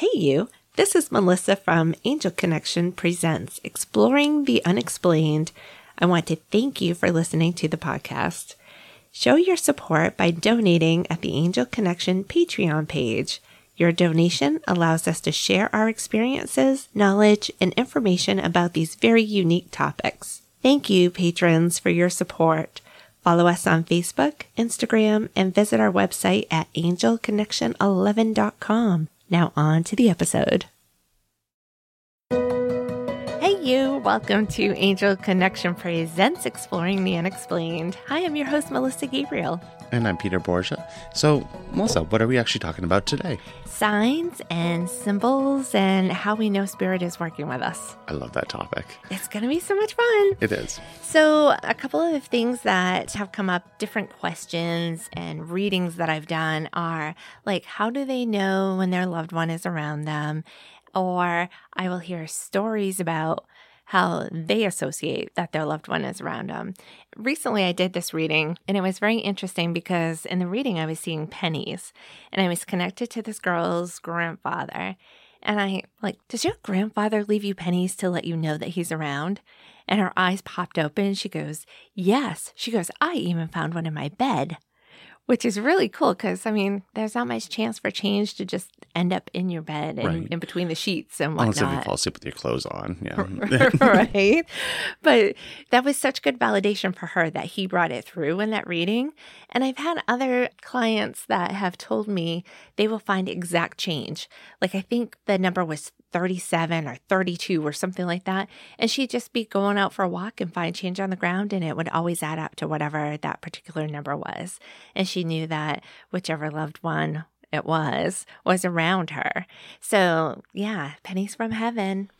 Hey, you. This is Melissa from Angel Connection Presents Exploring the Unexplained. I want to thank you for listening to the podcast. Show your support by donating at the Angel Connection Patreon page. Your donation allows us to share our experiences, knowledge, and information about these very unique topics. Thank you, patrons, for your support. Follow us on Facebook, Instagram, and visit our website at angelconnection11.com. Now, on to the episode. Hey, you. Welcome to Angel Connection Presents Exploring the Unexplained. Hi, I'm your host, Melissa Gabriel. And I'm Peter Borgia. So, Melissa, what are we actually talking about today? Signs and symbols and how we know spirit is working with us. I love that topic. It's going to be so much fun. It is. So, a couple of things that have come up, different questions and readings that I've done are like, how do they know when their loved one is around them? Or I will hear stories about how they associate that their loved one is around them. Recently, I did this reading, and it was very interesting because in the reading, I was seeing pennies, and I was connected to this girl's grandfather. And I like, does your grandfather leave you pennies to let you know that he's around? And her eyes popped open. She goes, Yes. She goes, I even found one in my bed which is really cool because I mean, there's not much chance for change to just end up in your bed and Right. in between the sheets and whatnot. Unless if you fall asleep with your clothes on. Yeah. right? But that was such good validation for her that he brought it through in that reading. And I've had other clients that have told me they will find exact change. Like I think the number was 37 or 32 or something like that. And she'd just be going out for a walk and find change on the ground, and it would always add up to whatever that particular number was. And she knew that whichever loved one it was was around her. So, yeah, pennies from heaven.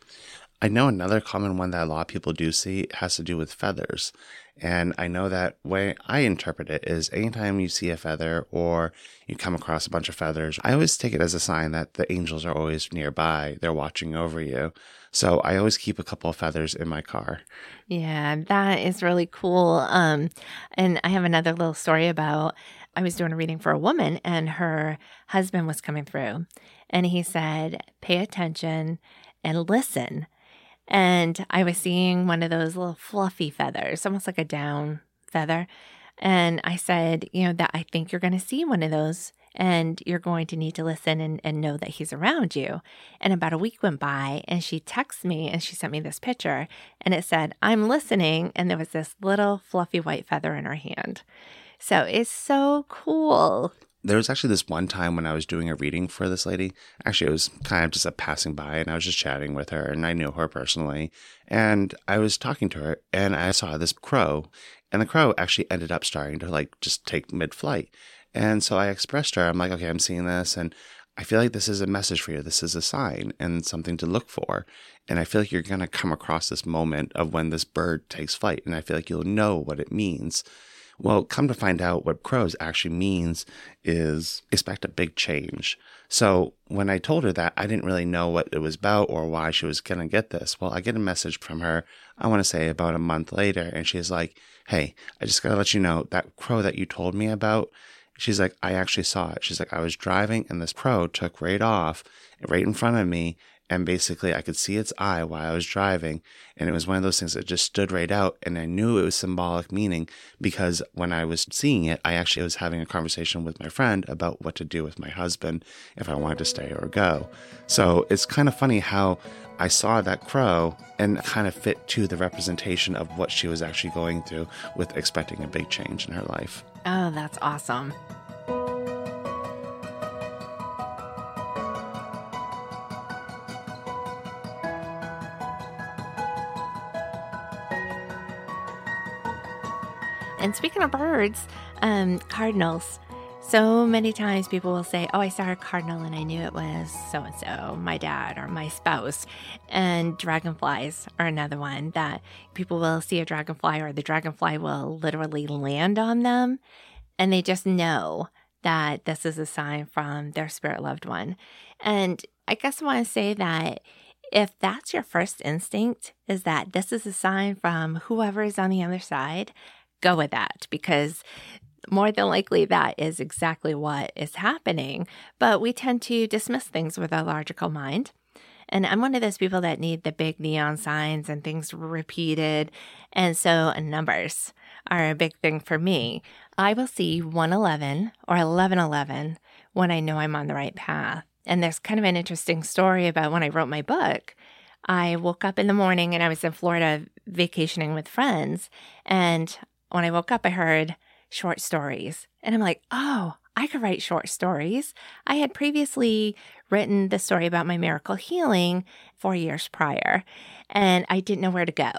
I know another common one that a lot of people do see has to do with feathers. And I know that way I interpret it is anytime you see a feather or you come across a bunch of feathers, I always take it as a sign that the angels are always nearby. They're watching over you. So I always keep a couple of feathers in my car. Yeah, that is really cool. Um, and I have another little story about I was doing a reading for a woman and her husband was coming through and he said, pay attention and listen. And I was seeing one of those little fluffy feathers, almost like a down feather. And I said, you know, that I think you're going to see one of those and you're going to need to listen and, and know that he's around you. And about a week went by and she texted me and she sent me this picture and it said, I'm listening. And there was this little fluffy white feather in her hand. So it's so cool. There was actually this one time when I was doing a reading for this lady. Actually, it was kind of just a passing by, and I was just chatting with her, and I knew her personally. And I was talking to her, and I saw this crow, and the crow actually ended up starting to like just take mid flight. And so I expressed to her, I'm like, okay, I'm seeing this, and I feel like this is a message for you. This is a sign and something to look for. And I feel like you're going to come across this moment of when this bird takes flight, and I feel like you'll know what it means. Well, come to find out what crows actually means is expect a big change. So when I told her that, I didn't really know what it was about or why she was going to get this. Well, I get a message from her, I want to say about a month later, and she's like, Hey, I just got to let you know that crow that you told me about. She's like, I actually saw it. She's like, I was driving and this crow took right off right in front of me. And basically, I could see its eye while I was driving. And it was one of those things that just stood right out. And I knew it was symbolic meaning because when I was seeing it, I actually was having a conversation with my friend about what to do with my husband if I wanted to stay or go. So it's kind of funny how I saw that crow and kind of fit to the representation of what she was actually going through with expecting a big change in her life. Oh, that's awesome. And speaking of birds, um, cardinals. So many times people will say, Oh, I saw a cardinal and I knew it was so and so, my dad or my spouse. And dragonflies are another one that people will see a dragonfly or the dragonfly will literally land on them and they just know that this is a sign from their spirit loved one. And I guess I want to say that if that's your first instinct, is that this is a sign from whoever is on the other side, go with that because more than likely that is exactly what is happening. But we tend to dismiss things with our logical mind. And I'm one of those people that need the big neon signs and things repeated. And so numbers are a big thing for me. I will see 111 or 1111 when I know I'm on the right path. And there's kind of an interesting story about when I wrote my book. I woke up in the morning and I was in Florida vacationing with friends. And when I woke up, I heard short stories. And I'm like, oh, I could write short stories. I had previously written the story about my miracle healing four years prior, and I didn't know where to go.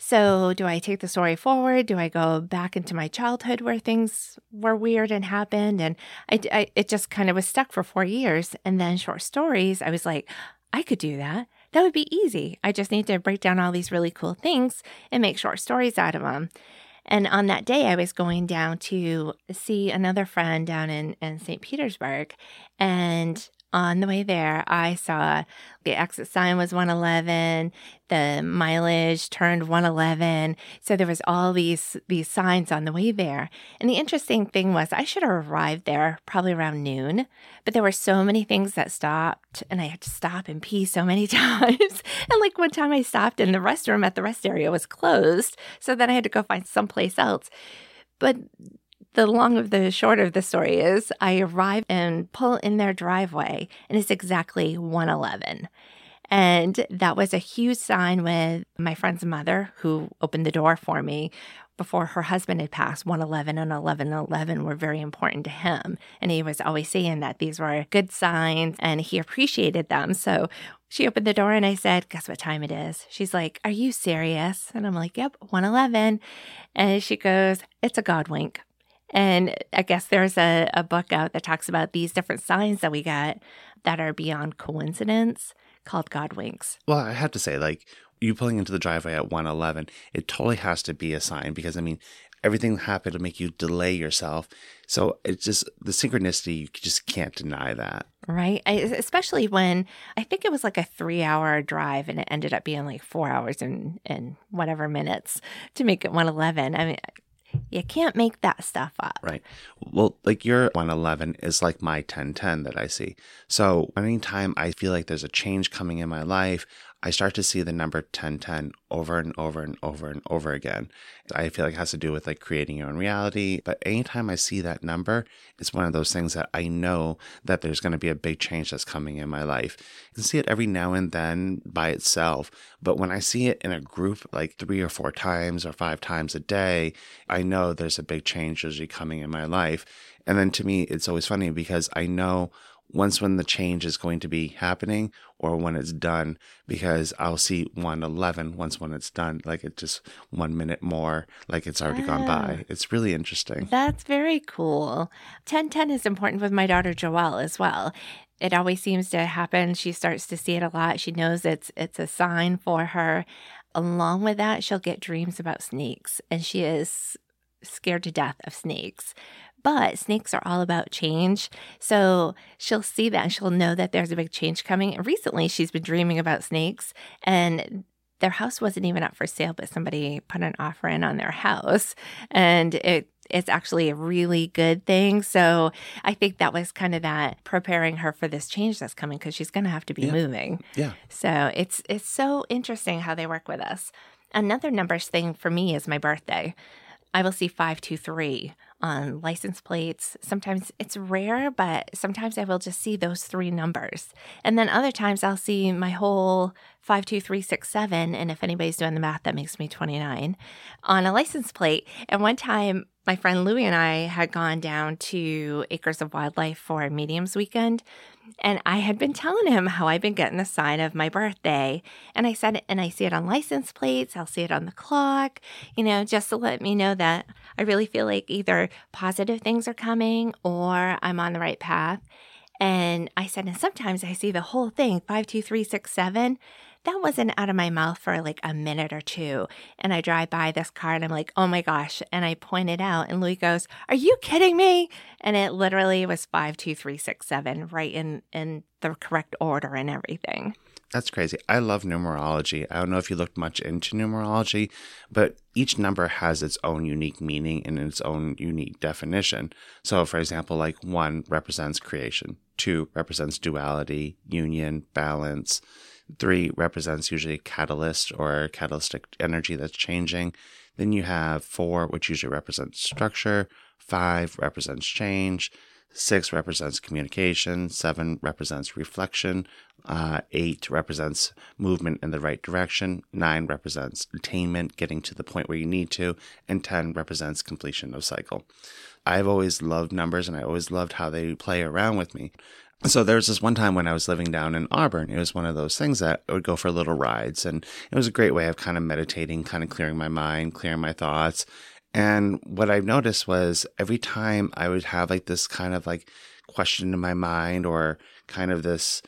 So, do I take the story forward? Do I go back into my childhood where things were weird and happened? And I, I, it just kind of was stuck for four years. And then short stories, I was like, I could do that. That would be easy. I just need to break down all these really cool things and make short stories out of them. And on that day, I was going down to see another friend down in, in St. Petersburg. And on the way there, I saw the exit sign was 111, the mileage turned 111. So there was all these these signs on the way there. And the interesting thing was I should have arrived there probably around noon, but there were so many things that stopped and I had to stop and pee so many times. and like one time I stopped and the restroom at the rest area was closed, so then I had to go find someplace else. But the long of the short of the story is I arrive and pull in their driveway, and it's exactly 111. And that was a huge sign with my friend's mother, who opened the door for me before her husband had passed. 111 and 1111 were very important to him. And he was always saying that these were good signs and he appreciated them. So she opened the door and I said, Guess what time it is? She's like, Are you serious? And I'm like, Yep, 111. And she goes, It's a God wink. And I guess there's a, a book out that talks about these different signs that we get that are beyond coincidence called God winks. Well, I have to say, like, you pulling into the driveway at 111, it totally has to be a sign because, I mean, everything happened to make you delay yourself. So it's just the synchronicity, you just can't deny that. Right. I, especially when I think it was like a three hour drive and it ended up being like four hours and, and whatever minutes to make it 111. I mean, you can't make that stuff up. Right. Well, like your 111 is like my 1010 that I see. So anytime I feel like there's a change coming in my life, I start to see the number 1010 over and over and over and over again. I feel like it has to do with like creating your own reality. But anytime I see that number, it's one of those things that I know that there's going to be a big change that's coming in my life. I can see it every now and then by itself. But when I see it in a group like three or four times or five times a day, I know there's a big change usually coming in my life. And then to me, it's always funny because I know once when the change is going to be happening or when it's done because I'll see 111 once when it's done like it's just 1 minute more like it's already gone by. It's really interesting. That's very cool. 1010 is important with my daughter Joelle as well. It always seems to happen. She starts to see it a lot. She knows it's it's a sign for her. Along with that, she'll get dreams about snakes and she is scared to death of snakes. But snakes are all about change. So she'll see that and she'll know that there's a big change coming. And recently she's been dreaming about snakes and their house wasn't even up for sale, but somebody put an offer in on their house. And it it's actually a really good thing. So I think that was kind of that preparing her for this change that's coming because she's going to have to be yeah. moving. Yeah. So it's it's so interesting how they work with us. Another numbers thing for me is my birthday. I will see 523 on license plates. Sometimes it's rare, but sometimes I will just see those three numbers. And then other times I'll see my whole 52367. And if anybody's doing the math, that makes me 29 on a license plate. And one time, my friend Louie and I had gone down to Acres of Wildlife for Mediums Weekend. And I had been telling him how I've been getting the sign of my birthday. And I said, and I see it on license plates, I'll see it on the clock, you know, just to let me know that I really feel like either positive things are coming or I'm on the right path. And I said, and sometimes I see the whole thing, 52367 that wasn't out of my mouth for like a minute or two. And I drive by this car and I'm like, oh my gosh. And I point it out, and Louis goes, Are you kidding me? And it literally was five, two, three, six, seven, right in in the correct order and everything. That's crazy. I love numerology. I don't know if you looked much into numerology, but each number has its own unique meaning and its own unique definition. So, for example, like one represents creation, two represents duality, union, balance, three represents usually a catalyst or catalytic energy that's changing. Then you have four, which usually represents structure, five represents change, Six represents communication. Seven represents reflection. Uh, eight represents movement in the right direction. Nine represents attainment, getting to the point where you need to. And 10 represents completion of cycle. I've always loved numbers and I always loved how they play around with me. So there was this one time when I was living down in Auburn. It was one of those things that I would go for little rides, and it was a great way of kind of meditating, kind of clearing my mind, clearing my thoughts. And what I've noticed was every time I would have like this kind of like question in my mind or kind of this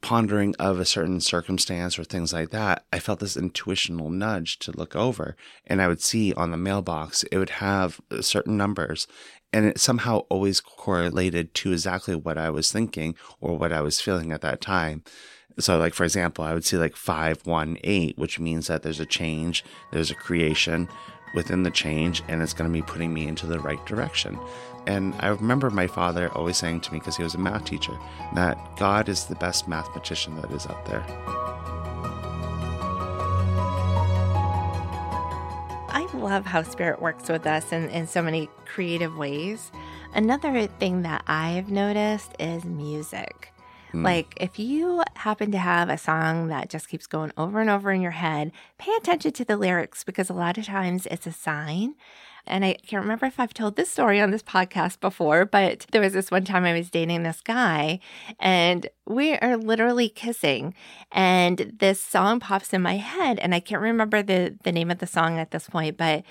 pondering of a certain circumstance or things like that, I felt this intuitional nudge to look over. And I would see on the mailbox, it would have certain numbers. And it somehow always correlated to exactly what I was thinking or what I was feeling at that time. So, like, for example, I would see like 518, which means that there's a change, there's a creation, within the change and it's going to be putting me into the right direction. And I remember my father always saying to me, because he was a math teacher, that God is the best mathematician that is out there. I love how spirit works with us in, in so many creative ways. Another thing that I've noticed is music. Mm. Like, if you happen to have a song that just keeps going over and over in your head, pay attention to the lyrics because a lot of times it's a sign. And I can't remember if I've told this story on this podcast before, but there was this one time I was dating this guy and we are literally kissing. And this song pops in my head. And I can't remember the, the name of the song at this point, but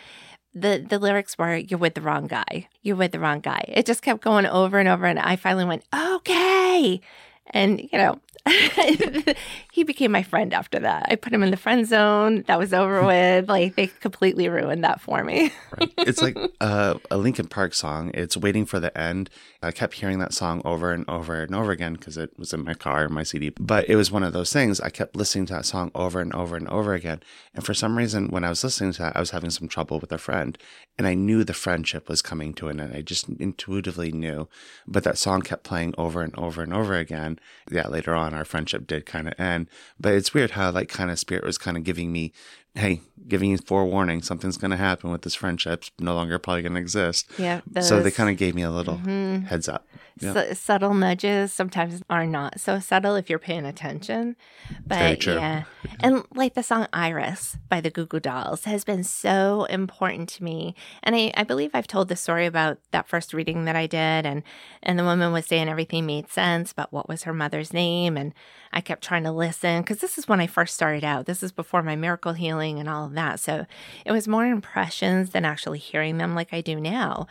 the the lyrics were you're with the wrong guy you're with the wrong guy it just kept going over and over and i finally went okay and, you know, he became my friend after that. I put him in the friend zone. That was over with. Like they completely ruined that for me. right. It's like uh, a Linkin Park song. It's waiting for the end. I kept hearing that song over and over and over again because it was in my car, my CD. But it was one of those things. I kept listening to that song over and over and over again. And for some reason, when I was listening to that, I was having some trouble with a friend, and I knew the friendship was coming to an end. I just intuitively knew. But that song kept playing over and over and over again. Yeah, later on, our friendship did kind of end. But it's weird how like kind of spirit was kind of giving me, hey, giving you forewarning, something's going to happen with this friendship. It's no longer probably going to exist. Yeah. Those, so they kind of gave me a little mm-hmm. heads up. Yeah. subtle nudges sometimes are not so subtle if you're paying attention. But yeah. And like the song Iris by the Goo Goo Dolls has been so important to me. And I, I believe I've told the story about that first reading that I did and and the woman was saying everything made sense, but what was her mother's name? And I kept trying to listen because this is when I first started out. This is before my miracle healing and all of that. So it was more impressions than actually hearing them like I do now.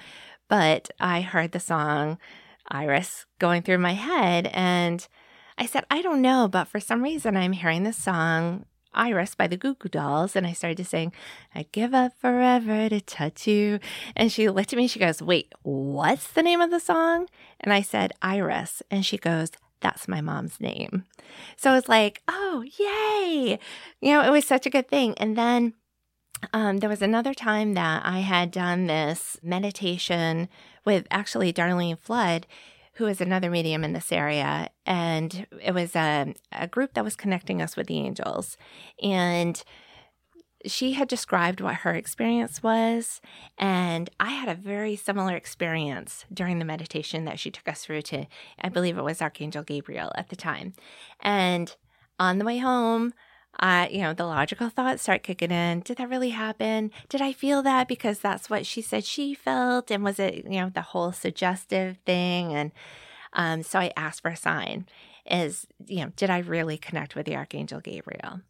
But I heard the song Iris going through my head. And I said, I don't know, but for some reason I'm hearing the song Iris by the Goo Goo Dolls. And I started to sing, I'd give up forever to touch you. And she looked at me, she goes, Wait, what's the name of the song? And I said, Iris. And she goes, that's my mom's name. So it's like, oh, yay. You know, it was such a good thing. And then um, there was another time that I had done this meditation with actually Darlene Flood, who is another medium in this area. And it was a, a group that was connecting us with the angels. And she had described what her experience was. And I had a very similar experience during the meditation that she took us through to, I believe it was Archangel Gabriel at the time. And on the way home, uh, you know, the logical thoughts start kicking in. Did that really happen? Did I feel that because that's what she said she felt? And was it, you know, the whole suggestive thing? And um, so I asked for a sign is, you know, did I really connect with the Archangel Gabriel?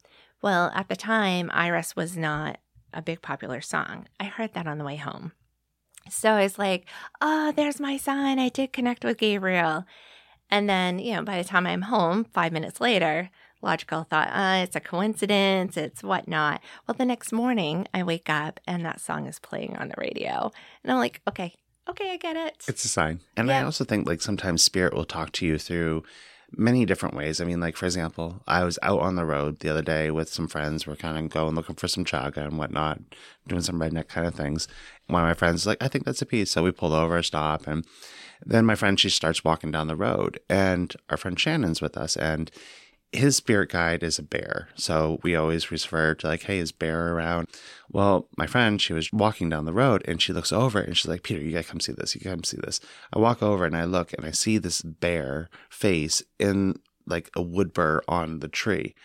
Well, at the time, Iris was not a big popular song. I heard that on the way home. So it's like, oh, there's my sign. I did connect with Gabriel. And then, you know, by the time I'm home, five minutes later, logical thought, uh, it's a coincidence, it's whatnot. Well, the next morning I wake up and that song is playing on the radio. And I'm like, okay, okay, I get it. It's a sign. And I also think like sometimes spirit will talk to you through many different ways. I mean, like for example, I was out on the road the other day with some friends. We're kind of going looking for some chaga and whatnot, doing some redneck kind of things. One of my friends was like, I think that's a piece. So we pulled over, stop, and then my friend she starts walking down the road, and our friend Shannon's with us, and his spirit guide is a bear. So we always refer to like, hey, is bear around? Well, my friend, she was walking down the road and she looks over and she's like, Peter, you gotta come see this. You gotta come see this. I walk over and I look and I see this bear face in like a wood burr on the tree.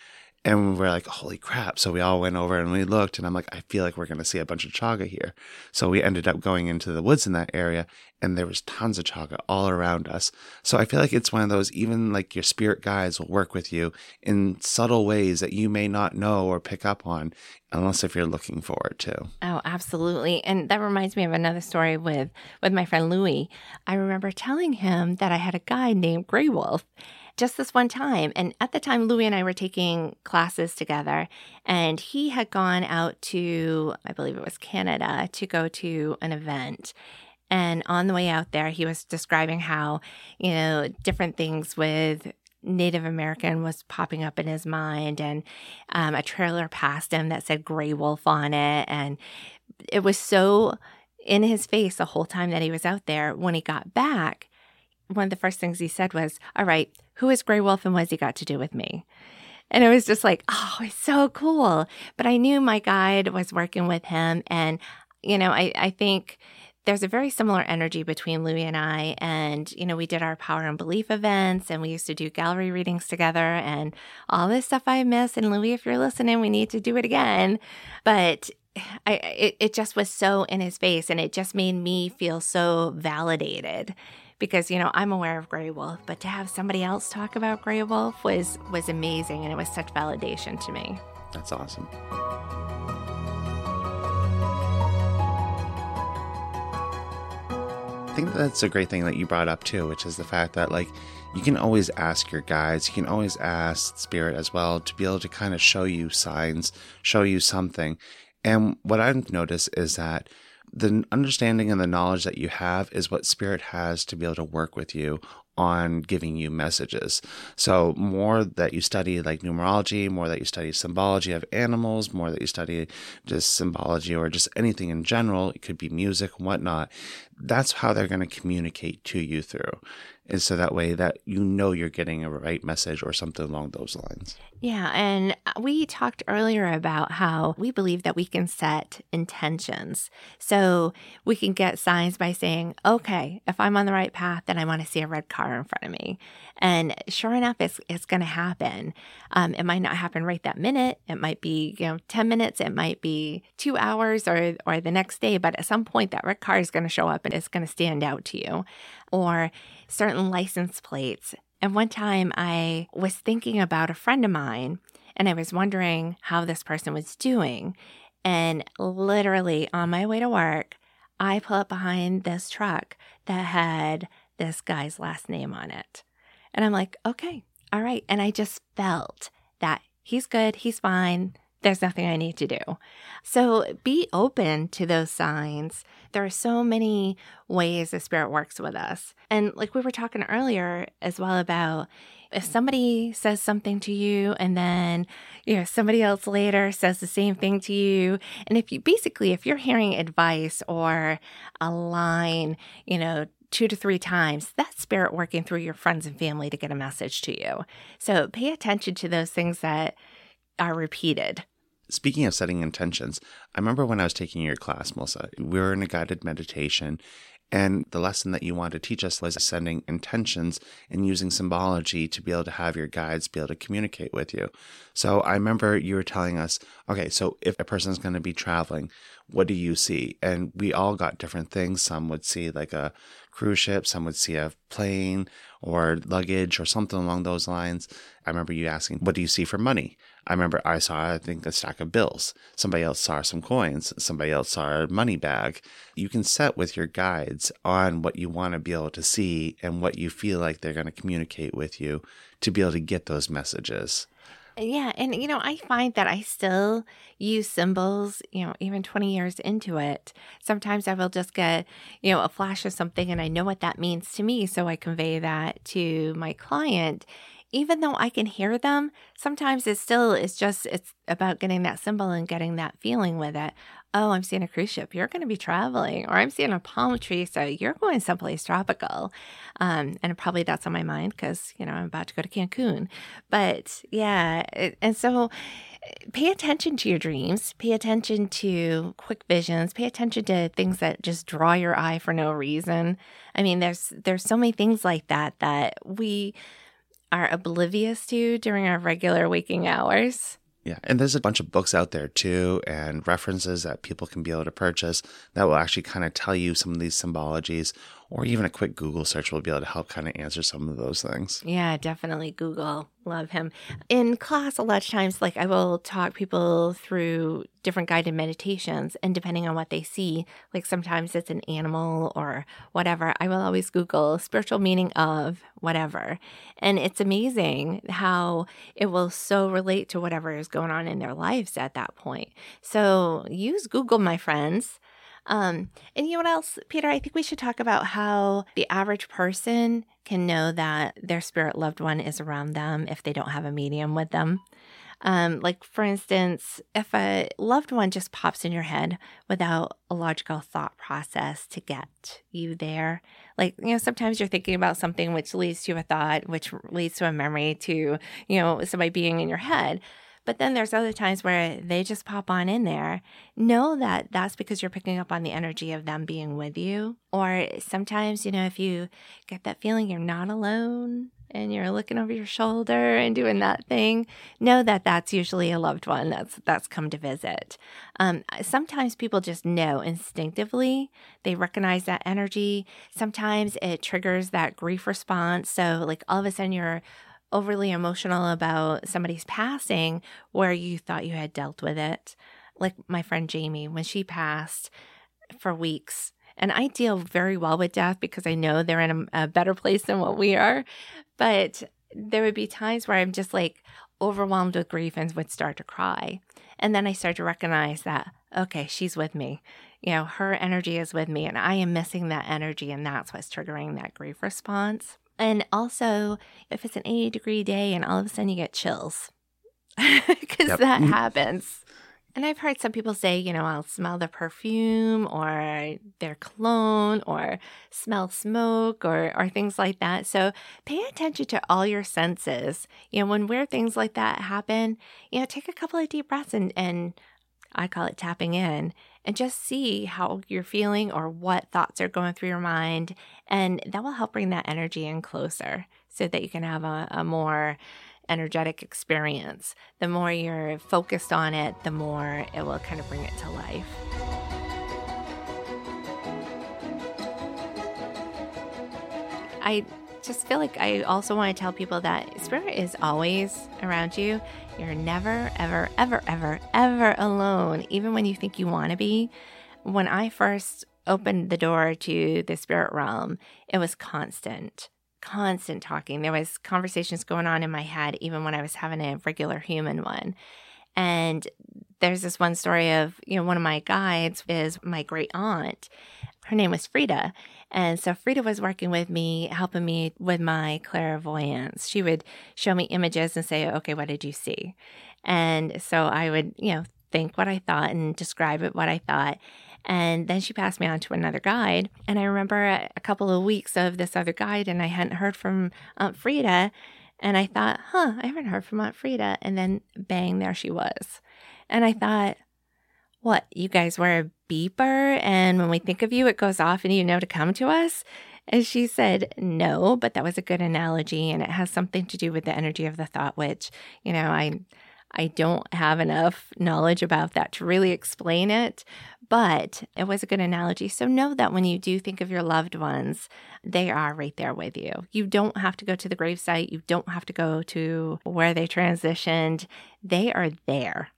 And we're like, holy crap. So we all went over and we looked, and I'm like, I feel like we're going to see a bunch of chaga here. So we ended up going into the woods in that area, and there was tons of chaga all around us. So I feel like it's one of those, even like your spirit guides will work with you in subtle ways that you may not know or pick up on, unless if you're looking for it to. Oh, absolutely. And that reminds me of another story with with my friend Louie. I remember telling him that I had a guy named Grey Wolf just this one time. And at the time Louis and I were taking classes together and he had gone out to I believe it was Canada to go to an event. And on the way out there, he was describing how, you know, different things with Native American was popping up in his mind, and um, a trailer passed him that said Grey Wolf on it. And it was so in his face the whole time that he was out there. When he got back, one of the first things he said was, All right, who is Grey Wolf and what has he got to do with me? And it was just like, Oh, it's so cool. But I knew my guide was working with him. And, you know, I, I think there's a very similar energy between Louie and I. And, you know, we did our power and belief events and we used to do gallery readings together and all this stuff I miss. And Louie, if you're listening, we need to do it again. But I, it, it just was so in his face and it just made me feel so validated because, you know, I'm aware of Grey Wolf, but to have somebody else talk about Grey Wolf was, was amazing. And it was such validation to me. That's awesome. I think that's a great thing that you brought up too, which is the fact that like you can always ask your guides, you can always ask spirit as well to be able to kind of show you signs, show you something. And what I've noticed is that the understanding and the knowledge that you have is what spirit has to be able to work with you on giving you messages. So, more that you study like numerology, more that you study symbology of animals, more that you study just symbology or just anything in general, it could be music and whatnot. That's how they're going to communicate to you through. And so that way that you know you're getting a right message or something along those lines. Yeah. And uh, we talked earlier about how we believe that we can set intentions. So we can get signs by saying, okay, if I'm on the right path, then I want to see a red car in front of me. And sure enough, it's, it's going to happen. Um, it might not happen right that minute. It might be, you know, 10 minutes. It might be two hours or, or the next day. But at some point, that red car is going to show up and it's going to stand out to you. Or certain license plates. And one time I was thinking about a friend of mine and I was wondering how this person was doing. And literally on my way to work, I pull up behind this truck that had this guy's last name on it. And I'm like, okay, all right. And I just felt that he's good, he's fine. There's nothing I need to do. So be open to those signs. There are so many ways the spirit works with us. And like we were talking earlier as well about if somebody says something to you and then you know somebody else later says the same thing to you and if you basically if you're hearing advice or a line you know two to three times that's spirit working through your friends and family to get a message to you so pay attention to those things that are repeated Speaking of setting intentions, I remember when I was taking your class, Melissa, we were in a guided meditation, and the lesson that you wanted to teach us was setting intentions and using symbology to be able to have your guides be able to communicate with you. So I remember you were telling us, okay, so if a person's going to be traveling, what do you see? And we all got different things. Some would see like a cruise ship, some would see a plane or luggage or something along those lines. I remember you asking, what do you see for money? I remember I saw, I think, a stack of bills. Somebody else saw some coins. Somebody else saw a money bag. You can set with your guides on what you want to be able to see and what you feel like they're going to communicate with you to be able to get those messages. Yeah. And, you know, I find that I still use symbols, you know, even 20 years into it. Sometimes I will just get, you know, a flash of something and I know what that means to me. So I convey that to my client even though I can hear them, sometimes it still is just it's about getting that symbol and getting that feeling with it. Oh, I'm seeing a cruise ship. You're going to be traveling, or I'm seeing a palm tree, so you're going someplace tropical. Um, and probably that's on my mind because you know I'm about to go to Cancun. But yeah, it, and so pay attention to your dreams. Pay attention to quick visions. Pay attention to things that just draw your eye for no reason. I mean, there's there's so many things like that that we are oblivious to during our regular waking hours. Yeah, and there's a bunch of books out there too, and references that people can be able to purchase that will actually kind of tell you some of these symbologies or even a quick Google search will be able to help kind of answer some of those things. Yeah, definitely Google. Love him. In class, a lot of times, like I will talk people through different guided meditations, and depending on what they see, like sometimes it's an animal or whatever, I will always Google spiritual meaning of whatever. And it's amazing how it will so relate to whatever is going on in their lives at that point. So use Google, my friends. Um, and you know what else, Peter? I think we should talk about how the average person can know that their spirit loved one is around them if they don't have a medium with them. Um, like, for instance, if a loved one just pops in your head without a logical thought process to get you there, like, you know, sometimes you're thinking about something which leads to a thought, which leads to a memory, to, you know, somebody being in your head. But then there's other times where they just pop on in there. Know that that's because you're picking up on the energy of them being with you. Or sometimes, you know, if you get that feeling you're not alone and you're looking over your shoulder and doing that thing, know that that's usually a loved one that's that's come to visit. Um, sometimes people just know instinctively; they recognize that energy. Sometimes it triggers that grief response. So, like all of a sudden, you're overly emotional about somebody's passing where you thought you had dealt with it. Like my friend Jamie, when she passed for weeks. And I deal very well with death because I know they're in a, a better place than what we are. But there would be times where I'm just like overwhelmed with grief and would start to cry. And then I start to recognize that, okay, she's with me. You know, her energy is with me, and I am missing that energy, and that's what's triggering that grief response. And also, if it's an 80 degree day and all of a sudden you get chills, because yep. that mm-hmm. happens. And I've heard some people say, you know, I'll smell the perfume or their cologne or smell smoke or, or things like that. So pay attention to all your senses. You know, when weird things like that happen, you know, take a couple of deep breaths and, and I call it tapping in and just see how you're feeling or what thoughts are going through your mind. And that will help bring that energy in closer so that you can have a, a more energetic experience. The more you're focused on it, the more it will kind of bring it to life. I just feel like I also want to tell people that spirit is always around you. You're never, ever, ever, ever, ever alone, even when you think you want to be. When I first opened the door to the spirit realm, it was constant, constant talking. There was conversations going on in my head, even when I was having a regular human one. And there's this one story of, you know, one of my guides is my great aunt. Her name was Frida. And so Frida was working with me, helping me with my clairvoyance. She would show me images and say, okay, what did you see? And so I would, you know, think what I thought and describe it what I thought. And then she passed me on to another guide. And I remember a, couple of weeks of this other guide, and I hadn't heard from Aunt Frida. And I thought, huh, I haven't heard from Aunt Frida. And then bang, there she was. And I thought, what, you guys wear a beeper? And when we think of you, it goes off and you know to come to us? And she said, no, but that was a good analogy. And it has something to do with the energy of the thought, which, you know, I. I don't have enough knowledge about that to really explain it, but it was a good analogy. So know that when you do think of your loved ones, they are right there with you. You don't have to go to the gravesite, you don't have to go to where they transitioned. They are there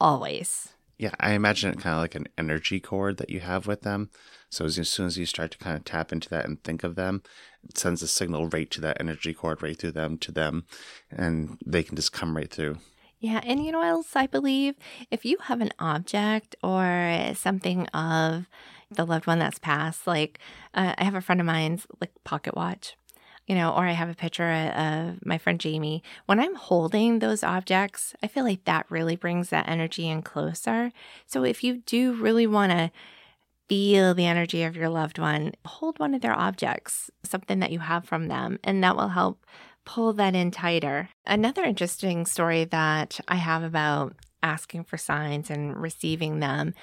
always. Yeah, I imagine it kind of like an energy cord that you have with them. So as, soon as you start to kind of tap into that and think of them, it sends a signal right to that energy cord, right through them to them, and they can just come right through. Yeah, and you know else I believe? If you have an object or something of the loved one that's passed, like uh, I have a friend of mine's like pocket watch, you know, or I have a picture of my friend Jamie. When I'm holding those objects, I feel like that really brings that energy in closer. So if you do really want to feel the energy of your loved one, hold one of their objects, something that you have from them, and that will help pull that in tighter. Another interesting story that I have about asking for signs and receiving them.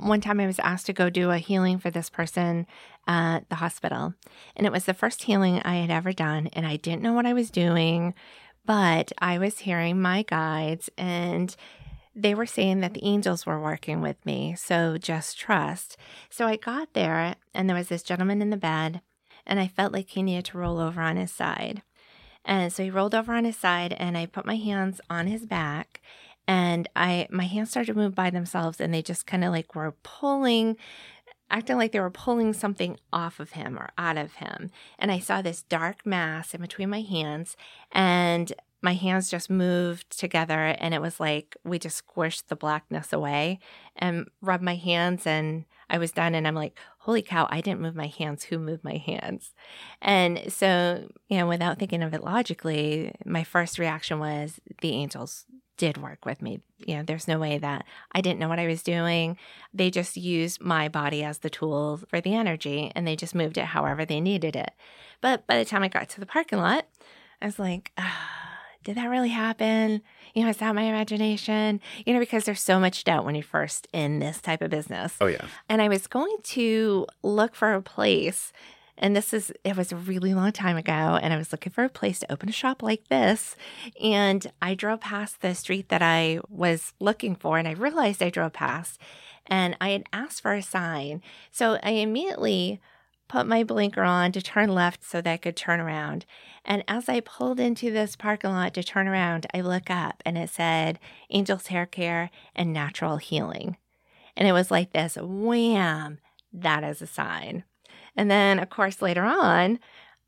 One time I was asked to go do a healing for this person at the hospital, and it was the first healing I had ever done, and I didn't know what I was doing, but I was hearing my guides and they were saying that the angels were working with me, so just trust. So I got there, and there was this gentleman in the bed, and I felt like he needed to roll over on his side. And so he rolled over on his side and I put my hands on his back and I my hands started to move by themselves and they just kind of like were pulling acting like they were pulling something off of him or out of him. And I saw this dark mass in between my hands and my hands just moved together and it was like we just squished the blackness away and rubbed my hands and I was done and I'm like, holy cow, I didn't move my hands. Who moved my hands? And so, you know, without thinking of it logically, my first reaction was the angels did work with me. You know, there's no way that I didn't know what I was doing. They just used my body as the tool for the energy and they just moved it however they needed it. But by the time I got to the parking lot, I was like, ah did that really happen? You know, is that my imagination? You know, because there's so much doubt when you're first in this type of business. Oh, yeah. And I was going to look for a place. And this is, it was a really long time ago. And I was looking for a place to open a shop like this. And I drove past the street that I was looking for. And I realized I drove past and I had asked for a sign. So I immediately put my blinker on to turn left so that I could turn around. And as I pulled into this parking lot to turn around, I look up and it said Angels Hair Care and Natural Healing. And it was like this wham, that is a sign. And then, of course, later on,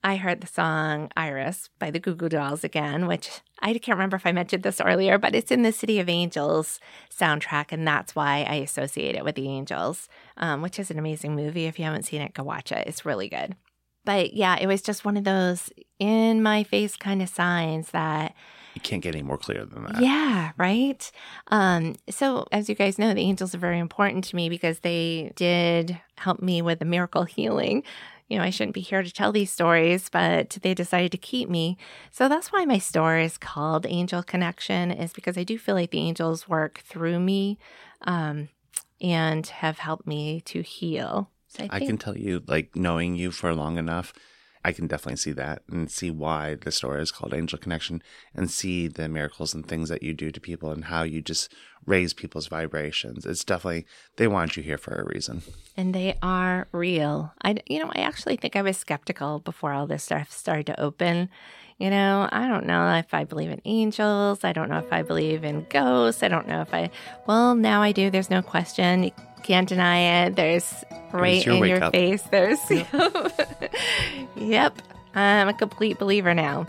I heard the song Iris by the Goo Goo Dolls again, which I can't remember if I mentioned this earlier, but it's in the City of Angels soundtrack, and that's why I associate it with the Angels, um, which is an amazing movie. If you haven't seen it, go watch it. It's really good. But yeah, it was just one of those in my face kind of signs that you can't get any more clear than that. Yeah, right. Um, so as you guys know, the angels are very important to me because they did help me with the miracle healing you know, I shouldn't be here to tell these stories, but they decided to keep me. So that's why my store is called Angel Connection, is because I do feel like the angels work through me um, and have helped me to heal. So I, I can tell you, like, knowing you for long enough, I can definitely see that and see why the story is called Angel Connection and see the miracles and things that you do to people and how you just raise people's vibrations. It's definitely, they want you here for a reason. And they are real. I, you know, I actually think I was skeptical before all this stuff started to open. You know, I don't know if I believe in angels. I don't know if I believe in ghosts. I don't know if I, well, now I do. There's no question can't deny it. There's right your in your up. face. There's, yep. yep. I'm a complete believer now.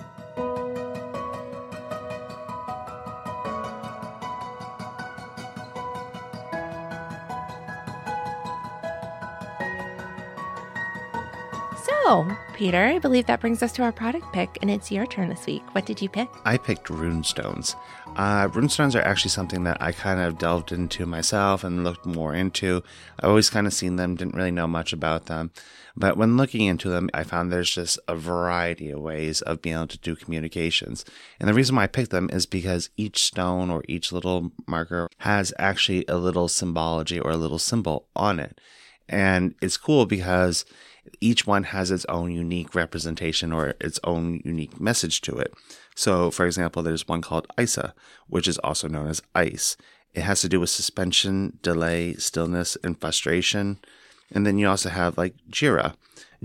Peter, I believe that brings us to our product pick, and it's your turn this week. What did you pick? I picked runestones. Uh, runestones are actually something that I kind of delved into myself and looked more into. I always kind of seen them, didn't really know much about them. But when looking into them, I found there's just a variety of ways of being able to do communications. And the reason why I picked them is because each stone or each little marker has actually a little symbology or a little symbol on it. And it's cool because each one has its own unique representation or its own unique message to it. So, for example, there's one called ISA, which is also known as ice. It has to do with suspension, delay, stillness, and frustration. And then you also have like Jera.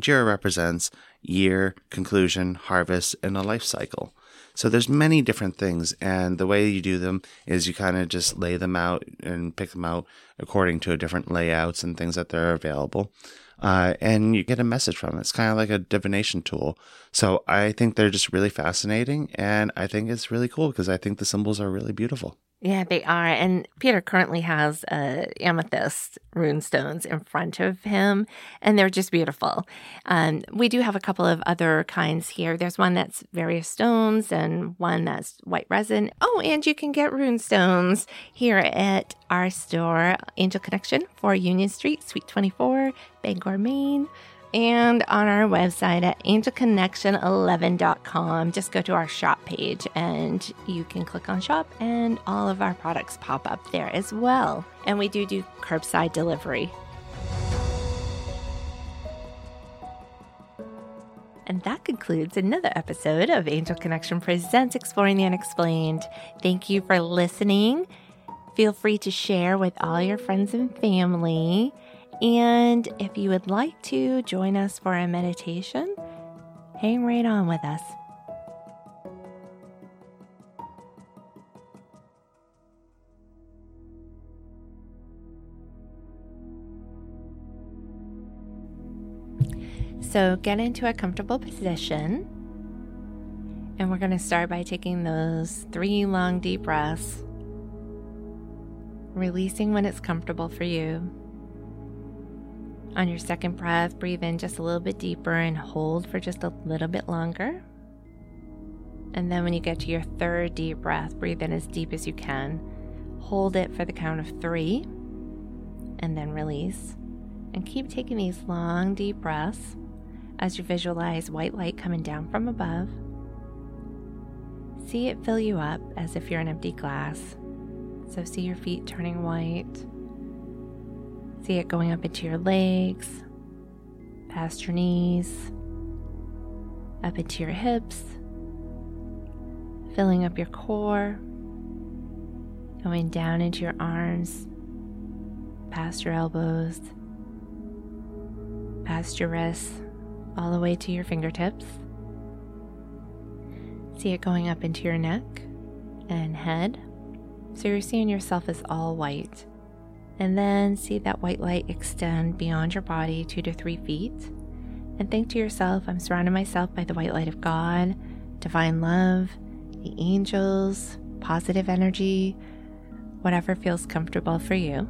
Jera represents year, conclusion, harvest, and a life cycle. So there's many different things, and the way you do them is you kind of just lay them out and pick them out according to different layouts and things that they're available. Uh, and you get a message from it. It's kind of like a divination tool. So I think they're just really fascinating, and I think it's really cool because I think the symbols are really beautiful. Yeah, they are. And Peter currently has uh, amethyst rune stones in front of him, and they're just beautiful. Um, we do have a couple of other kinds here. There's one that's various stones and one that's white resin. Oh, and you can get rune stones here at our store, Angel Connection, for Union Street, Suite 24, Bangor, Maine and on our website at angelconnection11.com. Just go to our shop page and you can click on shop, and all of our products pop up there as well. And we do do curbside delivery. And that concludes another episode of Angel Connection Presents Exploring the Unexplained. Thank you for listening. Feel free to share with all your friends and family. And if you would like to join us for a meditation, hang right on with us. So get into a comfortable position. And we're going to start by taking those three long, deep breaths, releasing when it's comfortable for you. On your second breath, breathe in just a little bit deeper and hold for just a little bit longer. And then when you get to your third deep breath, breathe in as deep as you can. Hold it for the count of three, and then release. And keep taking these long, deep breaths as you visualize white light coming down from above. See it fill you up as if you're an empty glass. So see your feet turning white See it going up into your legs, past your knees, up into your hips, filling up your core, going down into your arms, past your elbows, past your wrists, all the way to your fingertips. See it going up into your neck and head. So you're seeing yourself as all white and then see that white light extend beyond your body two to three feet. And think to yourself, I'm surrounding myself by the white light of God, divine love, the angels, positive energy, whatever feels comfortable for you.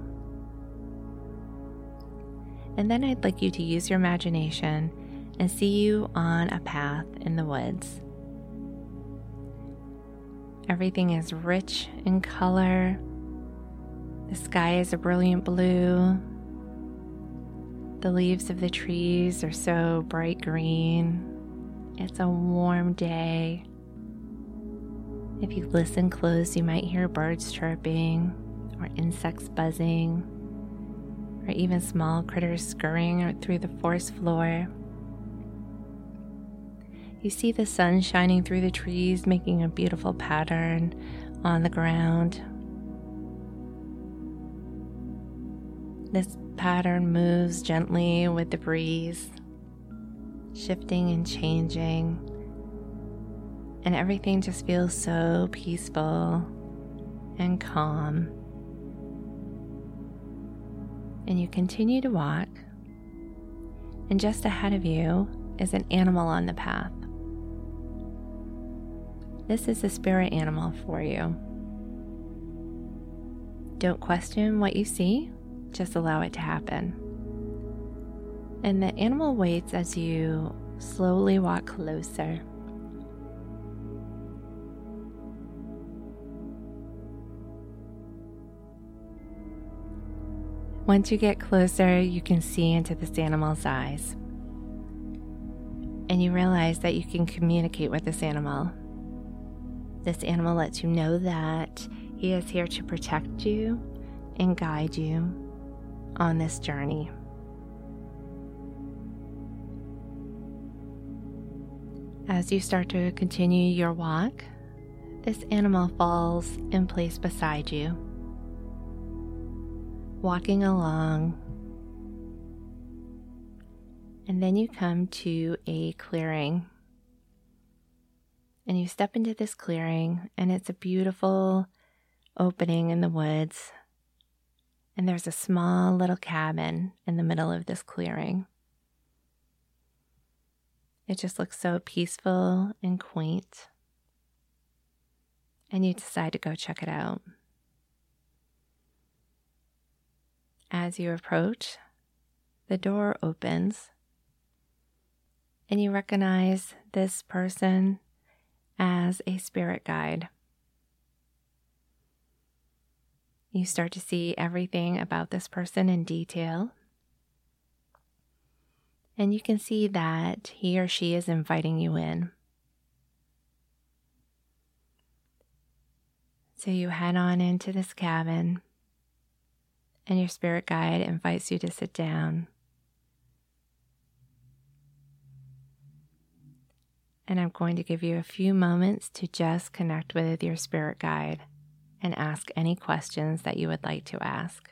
And then I'd like you to use your imagination and see you on a path in the woods. Everything is rich in color the sky is a brilliant blue. The leaves of the trees are so bright green. It's a warm day. If you listen close, you might hear birds chirping, or insects buzzing, or even small critters scurrying through the forest floor. You see the sun shining through the trees, making a beautiful pattern on the ground This pattern moves gently with the breeze, shifting and changing, and everything just feels so peaceful and calm. And you continue to walk, and just ahead of you is an animal on the path. This is a spirit animal for you. Don't question what you see just allow it to happen. And the animal waits as you slowly walk closer. Once you get closer, you can see into this animal's eyes. And you realize that you can communicate with this animal. This animal lets you know that he is here to protect you and guide you on this journey. As you start to continue your walk, this animal falls in place beside you. Walking along, and then you come to a clearing. And you step into this clearing, and it's a beautiful opening in the woods. And there's a small little cabin in the middle of this clearing. It just looks so peaceful and quaint. And you decide to go check it out. As you approach, the door opens and you recognize this person as a spirit guide. You start to see everything about this person in detail. And you can see that he or she is inviting you in. So you head on into this cabin, and your spirit guide invites you to sit down. And I'm going to give you a few moments to just connect with your spirit guide and ask any questions that you would like to ask.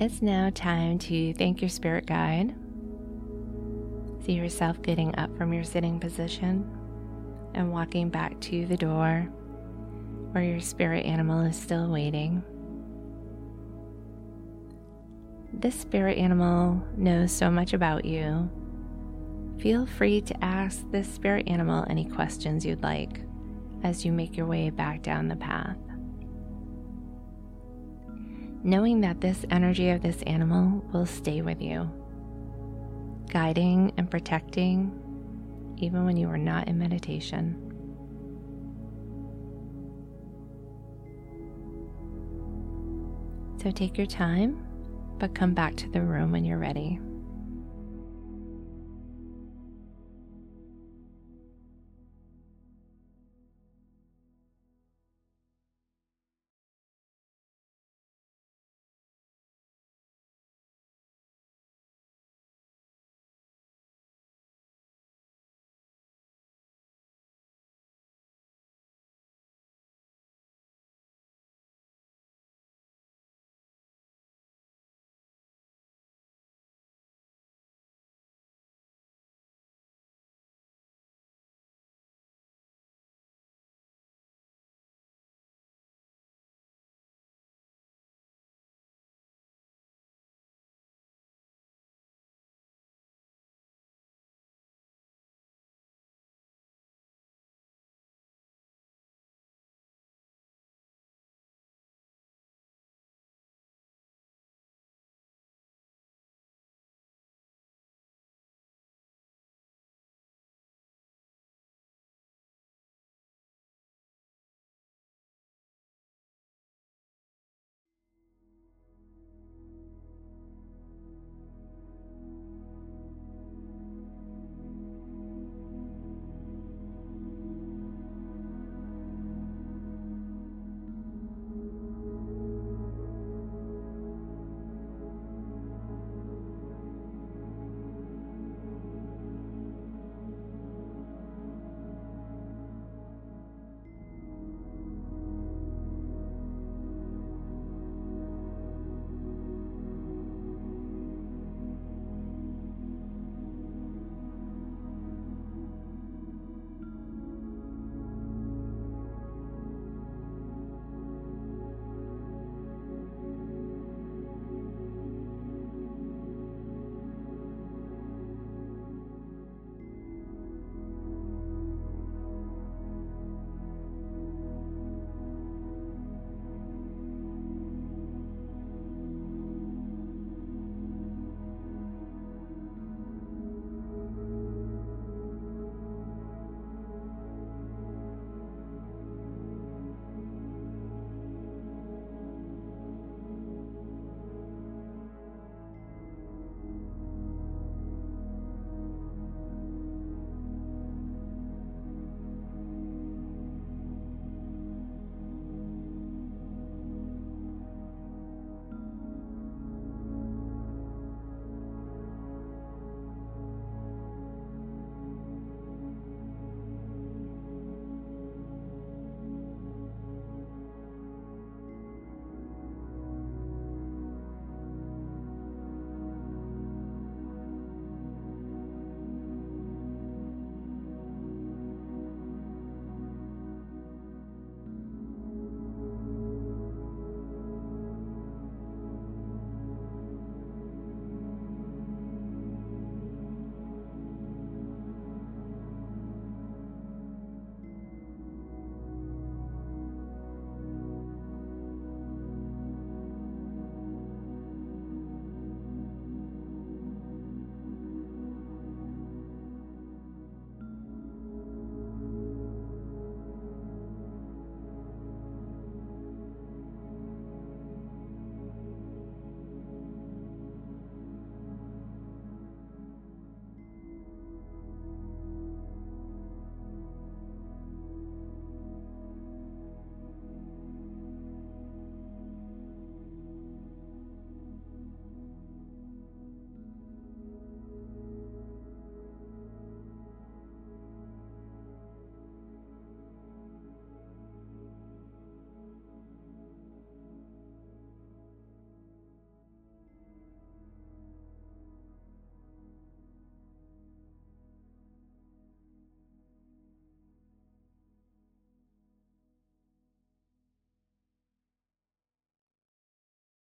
It's now time to thank your spirit guide. See yourself getting up from your sitting position and walking back to the door where your spirit animal is still waiting. This spirit animal knows so much about you. Feel free to ask this spirit animal any questions you'd like as you make your way back down the path. Knowing that this energy of this animal will stay with you, guiding and protecting even when you are not in meditation. So take your time, but come back to the room when you're ready.